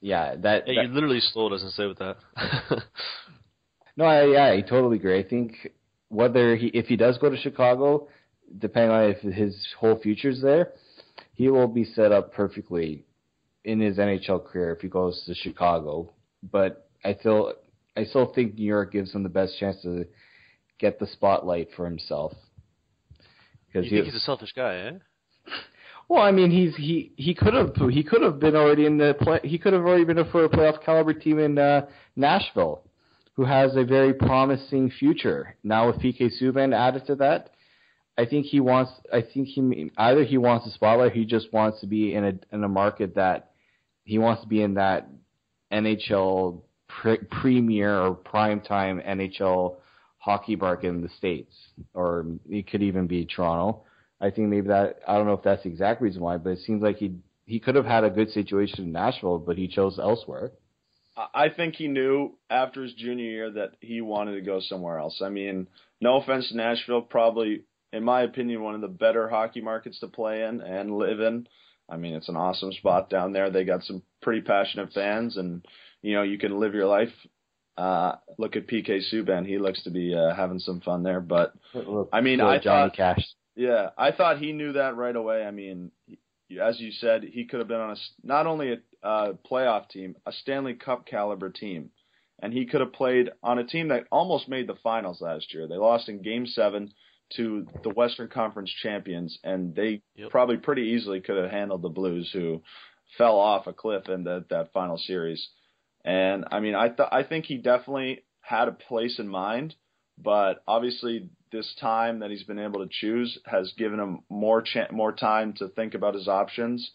yeah, that, Yeah, that you literally stole it as I say with that. No, I, yeah, I totally agree. I think whether he, if he does go to Chicago, depending on if his whole future's there, he will be set up perfectly in his NHL career if he goes to Chicago. But I feel, I still think New York gives him the best chance to get the spotlight for himself. you think he's a selfish guy, eh? Well, I mean, he's he he could have he could have been already in the play. He could have already been for a playoff caliber team in uh, Nashville, who has a very promising future. Now with PK Subban added to that, I think he wants. I think he either he wants the spotlight, he just wants to be in a in a market that he wants to be in that NHL pre- premier or primetime NHL hockey market in the states, or it could even be Toronto. I think maybe that I don't know if that's the exact reason why, but it seems like he he could have had a good situation in Nashville, but he chose elsewhere. I think he knew after his junior year that he wanted to go somewhere else. I mean, no offense to Nashville, probably, in my opinion, one of the better hockey markets to play in and live in. I mean, it's an awesome spot down there. They got some pretty passionate fans, and you know, you can live your life. Uh, look at PK Subban; he looks to be uh, having some fun there. But I mean, I Johnny thought, Cash. yeah, I thought he knew that right away. I mean, as you said, he could have been on a not only a uh, playoff team, a Stanley Cup caliber team, and he could have played on a team that almost made the finals last year. They lost in Game Seven to the Western Conference champions, and they Yep. probably pretty easily could have handled the Blues, who fell off a cliff in that that final series. And I mean, I th- I think he definitely had a place in mind, but obviously this time that he's been able to choose has given him more cha- more time to think about his options.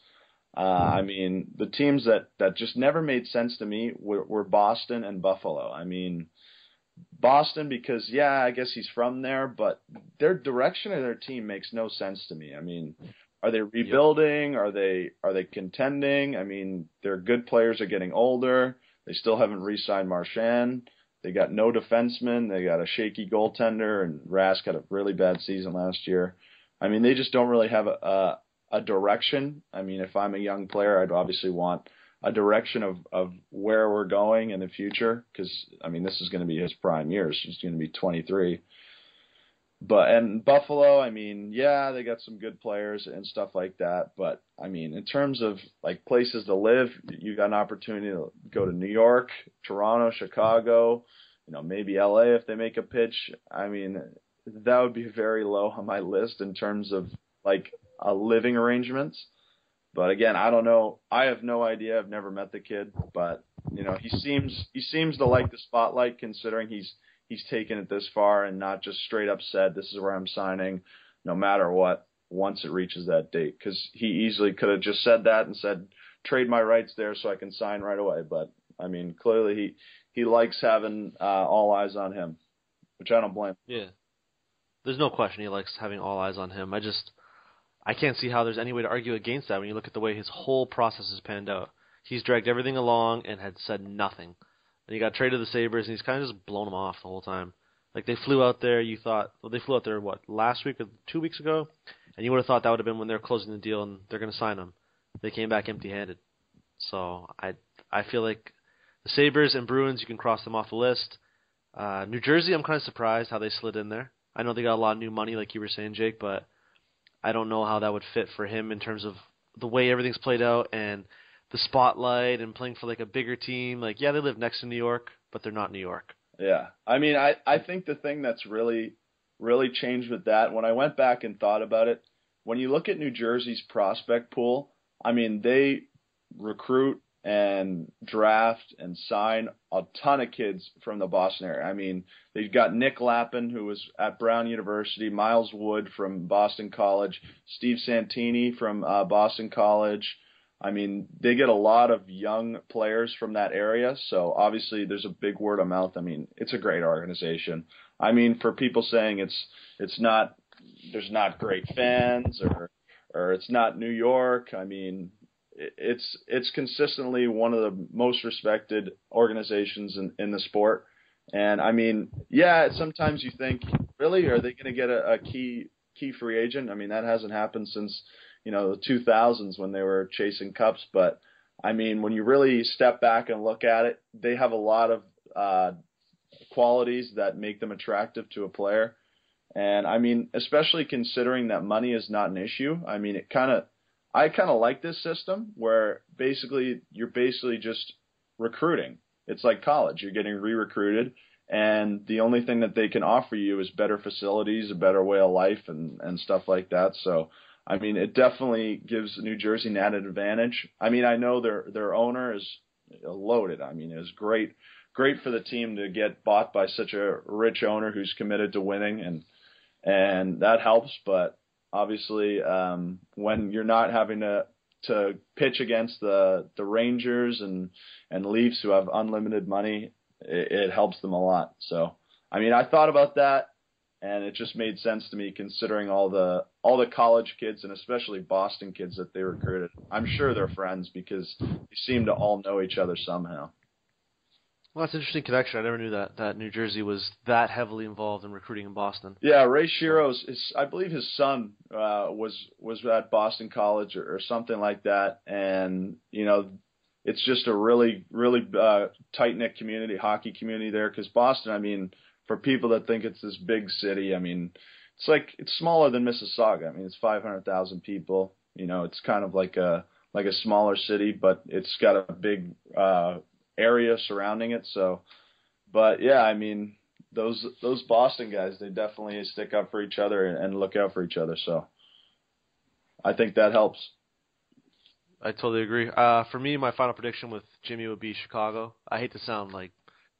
Uh, I mean, the teams that that just never made sense to me were, were Boston and Buffalo. I mean, Boston because yeah, I guess he's from there, but their direction of their team makes no sense to me. I mean, are they rebuilding? Are they are they contending? I mean, their good players are getting older. They still haven't re-signed Marchand. They got no defensemen. They got a shaky goaltender, and Rask had a really bad season last year. I mean, they just don't really have a a, a direction. I mean, if I'm a young player, I'd obviously want a direction of of where we're going in the future because I mean, this is going to be his prime years. He's going to be 23. But and Buffalo, I mean, yeah, they got some good players and stuff like that. But I mean, in terms of like places to live, you got an opportunity to go to New York, Toronto, Chicago, you know, maybe LA if they make a pitch. I mean, that would be very low on my list in terms of like a living arrangements. But again, I don't know. I have no idea. I've never met the kid, but you know, he seems he seems to like the spotlight considering he's he's taken it this far and not just straight up said this is where I'm signing no matter what once it reaches that date cuz he easily could have just said that and said trade my rights there so I can sign right away, but I mean, clearly he he likes having uh, all eyes on him, which I don't blame. Yeah. There's no question he likes having all eyes on him. I just I can't see how there's any way to argue against that when you look at the way his whole process has panned out. He's dragged everything along and had said nothing. And he got traded to the Sabres and he's kind of just blown them off the whole time. Like they flew out there, you thought well they flew out there what last week or two weeks ago, and you would have thought that would have been when they're closing the deal and they're going to sign him. They came back empty-handed. So I I feel like the Sabres and Bruins you can cross them off the list. Uh, New Jersey, I'm kind of surprised how they slid in there. I know they got a lot of new money, like you were saying, Jake, but I don't know how that would fit for him in terms of the way everything's played out and the spotlight and playing for like a bigger team. Like, yeah, they live next to New York, but they're not New York. Yeah, I mean, I I think the thing that's really really changed with that when I went back and thought about it, when you look at New Jersey's prospect pool, I mean, they recruit and draft and sign a ton of kids from the Boston area. I mean, they've got Nick Lappin, who was at Brown University, Miles Wood from Boston College, Steve Santini from uh, Boston College. I mean, they get a lot of young players from that area, so obviously there's a big word of mouth. I mean, it's a great organization. I mean, for people saying it's it's not there's not great fans or or it's not New York. I mean, it's it's consistently one of the most respected organizations in, in the sport. And I mean, yeah, sometimes you think, really, are they going to get a, a key key free agent? I mean, that hasn't happened since you know the 2000s when they were chasing cups. But I mean, when you really step back and look at it, they have a lot of uh, qualities that make them attractive to a player. And I mean, especially considering that money is not an issue. I mean, it kind of I kind of like this system where basically you're basically just recruiting. It's like college. You're getting re-recruited, and the only thing that they can offer you is better facilities, a better way of life, and and stuff like that. So, I mean, it definitely gives New Jersey an added advantage. I mean, I know their their owner is loaded. I mean, it was great great for the team to get bought by such a rich owner who's committed to winning, and and that helps. But obviously um, when you're not having to to pitch against the the Rangers and and Leafs who have unlimited money, it, it helps them a lot. So I mean, I thought about that, and it just made sense to me considering all the all the college kids and especially Boston kids that they recruited. I'm sure they're friends because they seem to all know each other somehow. Well, that's an interesting connection. I never knew that that New Jersey was that heavily involved in recruiting in Boston. Yeah, Ray Shero's, his, I believe his son uh, was was at Boston College or, or something like that, and you know, it's just a really really uh, tight knit community, hockey community there. Because Boston, I mean, for people that think it's this big city, I mean, it's like it's smaller than Mississauga. I mean, it's 500,000 people. You know, it's kind of like a like a smaller city, but it's got a big uh, area surrounding it. So, but yeah, I mean, those those Boston guys, they definitely stick up for each other and look out for each other. So, I think that helps. I totally agree. Uh, for me, my final prediction with Jimmy would be Chicago. I hate to sound like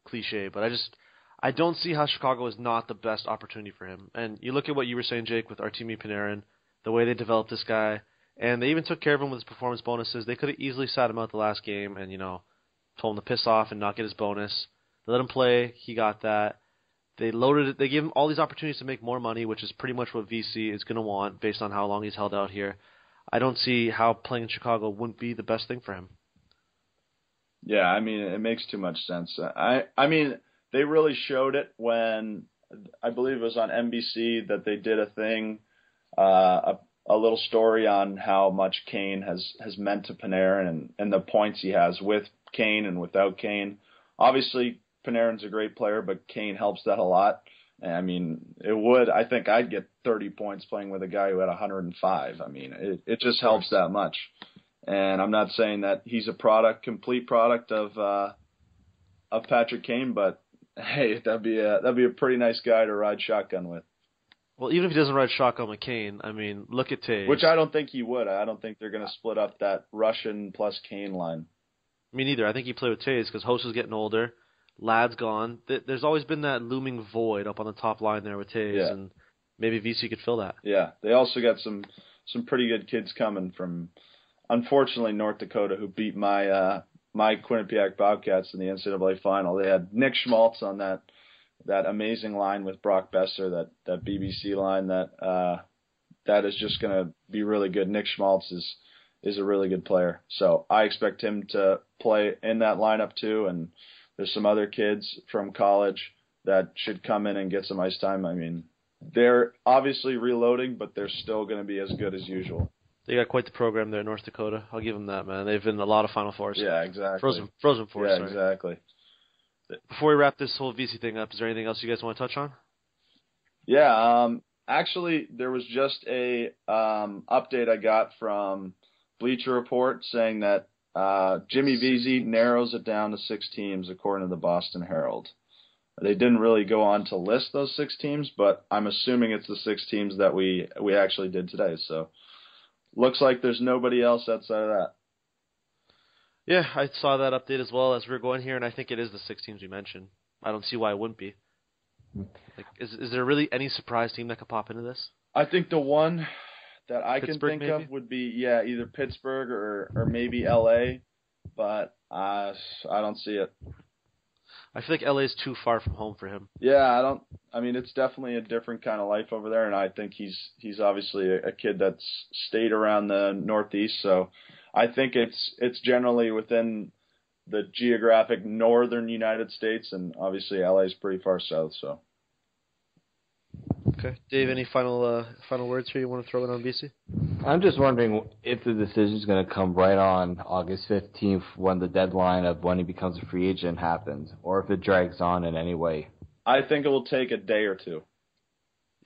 cliche, but I just I don't see how Chicago is not the best opportunity for him. And you look at what you were saying, Jake, with Artemi Panarin, the way they developed this guy, and they even took care of him with his performance bonuses. They could have easily sat him out the last game, and you know told him to piss off and not get his bonus. They let him play. He got that. They loaded it. They gave him all these opportunities to make more money, which is pretty much what Vesey is going to want based on how long he's held out here. I don't see how playing in Chicago wouldn't be the best thing for him. Yeah, I mean it makes too much sense. I I mean they really showed it when I believe it was on NBC that they did a thing uh, a little story on how much Kane has has meant to Panarin and and the points he has with Kane and without Kane. Obviously, Panarin's a great player, but Kane helps that a lot. I mean, it would. I think I'd get 30 points playing with a guy who had 105. I mean, it it just helps that much. And I'm not saying that he's a product, complete product of uh, of Patrick Kane, but hey, that'd be a that'd be a pretty nice guy to ride shotgun with. Well, even if he doesn't ride shotgun McCain, I mean, look at Toews. Which I don't think he would. I don't think they're going to split up that Russian plus Kane line. Me neither. I think he played with Toews because Hossa is getting older. Ladd's gone. There's always been that looming void up on the top line there with Toews, Yeah. and maybe Vesey could fill that. Yeah, they also got some some pretty good kids coming from, unfortunately, North Dakota, who beat my uh, my Quinnipiac Bobcats in the NCAA final. They had Nick Schmaltz on that that amazing line with Brock Boeser, that that BBC line that uh, that is just going to be really good. Nick Schmaltz is is a really good player, so I expect him to play in that lineup too. And there's some other kids from college that should come in and get some ice time. I mean, they're obviously reloading, but they're still going to be as good as usual. They got quite the program there in North Dakota. I'll give them that, man. They've been a lot of Final Fours. Yeah, exactly. Frozen, Frozen Fours. Yeah, sorry. exactly. Before we wrap this whole VC thing up, is there anything else you guys want to touch on? Yeah, um, actually, there was just a um, update I got from Bleacher Report saying that uh, Jimmy Vesey narrows it down to six teams, according to the Boston Herald. They didn't really go on to list those six teams, but I'm assuming it's the six teams that we we actually did today. So, looks like there's nobody else outside of that. Yeah, I saw that update as well as we are going here, and I think it is the six teams we mentioned. I don't see why it wouldn't be. Like, is is there really any surprise team that could pop into this? I think the one that I Pittsburgh, can think maybe? of would be yeah, either Pittsburgh or or maybe LA, but uh, I don't see it. I feel like LA is too far from home for him. Yeah, I don't. I mean, it's definitely a different kind of life over there, and I think he's he's obviously a, a kid that's stayed around the Northeast, so I think it's it's generally within the geographic northern United States, and obviously LA is pretty far south. So Okay, Dave, any final uh, final words here you want to throw in on Vesey? I'm just wondering if the decision is going to come right on August 15th when the deadline of when he becomes a free agent happens, or if it drags on in any way. I think it will take a day or two.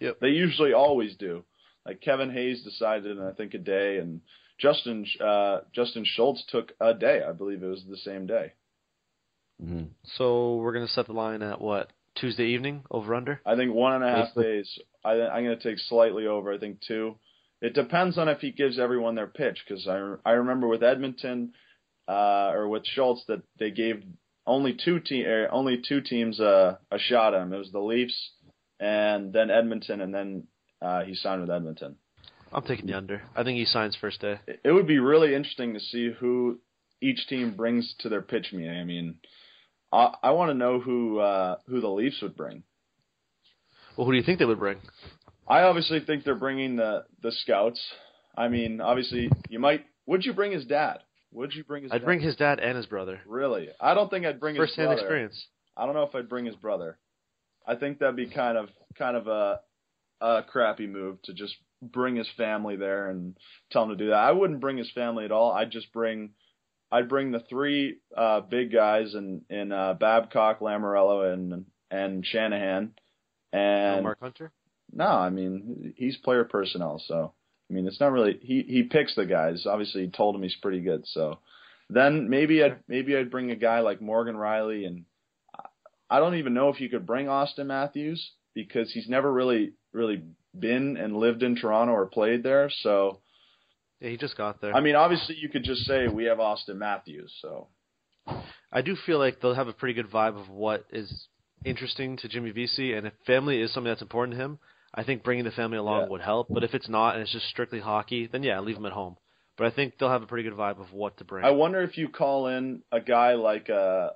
Yep. They usually always do. Like Kevin Hayes decided in I think a day, and Justin uh, Justin Schultz took a day. I believe it was the same day. Mm-hmm. So we're gonna set the line at what Tuesday evening over under. I think one and a half Basically. days. I, I'm going to take slightly over. I think two. It depends on if he gives everyone their pitch because I I remember with Edmonton uh, or with Schultz that they gave only two team er, only two teams uh, a shot at him. It was the Leafs and then Edmonton, and then uh, he signed with Edmonton. I'm taking the under. I think he signs first day. It would be really interesting to see who each team brings to their pitch meeting. I mean, I, I want to know who uh, who the Leafs would bring. Well, who do you think they would bring? I obviously think they're bringing the the scouts. I mean, obviously, you might. Would you bring his dad? Would you bring his? I'd dad? bring his dad and his brother. Really? I don't think I'd bring his First-hand brother. experience. I don't know if I'd bring his brother. I think that'd be kind of kind of a a crappy move to just bring his family there and tell him to do that. I wouldn't bring his family at all. I'd just bring I'd bring the three uh big guys in in uh Babcock, Lamoriello and and Shanahan. And Mark Hunter. no, I mean he's player personnel, so I mean it's not really he he picks the guys. Obviously, he told him he's pretty good, so then maybe I'd maybe I'd bring a guy like Morgan Rielly, and I don't even know if you could bring Auston Matthews because he's never really really been and lived in Toronto or played there. So Yeah, he just got there. I mean, obviously you could just say we have Auston Matthews. So I do feel like they'll have a pretty good vibe of what is interesting to Jimmy Vesey, and if family is something that's important to him, I think bringing the family along Yeah. would help. But if it's not and it's just strictly hockey, then yeah, leave them at home. But I think they'll have a pretty good vibe of what to bring. I wonder if you call in a guy like a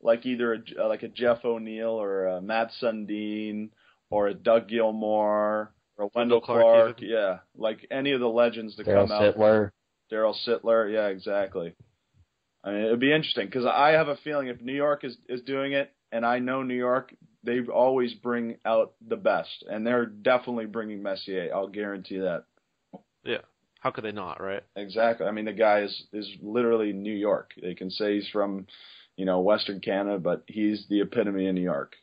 like either a, like a Jeff O'Neill or a Mats Sundin or a Doug Gilmour or a Wendell Clark, Clark, yeah, like any of the legends to Daryl come out. Sittler. Daryl Sittler, yeah, exactly. I mean, it'd be interesting because I have a feeling if New York is is doing it, and I know New York, they always bring out the best, and they're definitely bringing Messier. I'll guarantee that. Yeah. How could they not, right? Exactly. I mean, the guy is is literally New York. They can say he's from, you know, Western Canada, but he's the epitome of New York.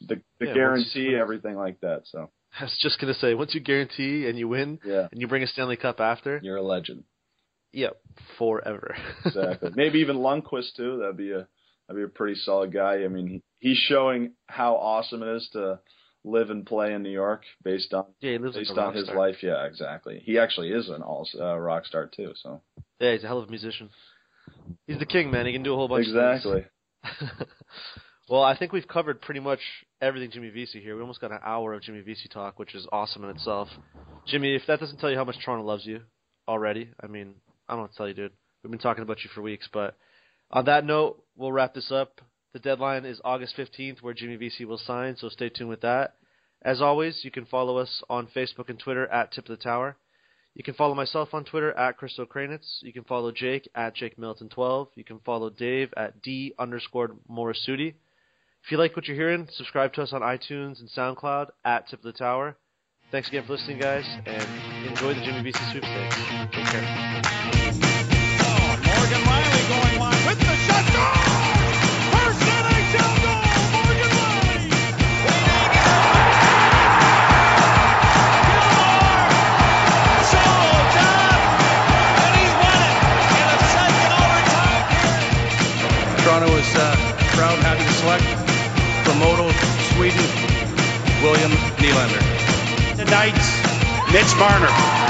The the Yeah, guarantee, everything like that. So I was just gonna say, once you guarantee and you win, yeah, and you bring a Stanley Cup after, you're a legend. yep, forever. Exactly. Maybe even Lundqvist too. That'd be a that'd be a pretty solid guy. I mean, he's showing how awesome it is to live and play in New York based on yeah, he lives based like on his star. life. Yeah, exactly. He actually is an all uh, rock star too. So Yeah, he's a hell of a musician. He's the king, man. He can do a whole bunch of exactly. well, I think we've covered pretty much everything Jimmy Vesey here. We almost got an hour of Jimmy Vesey talk, which is awesome in itself. Jimmy, if that doesn't tell you how much Toronto loves you already, I mean, I don't know to tell you, dude. We've been talking about you for weeks, but on that note, we'll wrap this up. The deadline is August 15th, where Jimmy Vesey will sign, so stay tuned with that. As always, you can follow us on Facebook and Twitter at Tip of the Tower. You can follow myself on Twitter at Crystal Kranitz. You can follow Jake at Jake Milton12. You can follow Dave at D underscore Morisuti. If you like what you're hearing, subscribe to us on iTunes and SoundCloud at Tip of the Tower. Thanks again for listening, guys, and enjoy the Jimmy Vesey sweepstakes. Take care. Morgan Rielly going wide with the. Mitch Marner.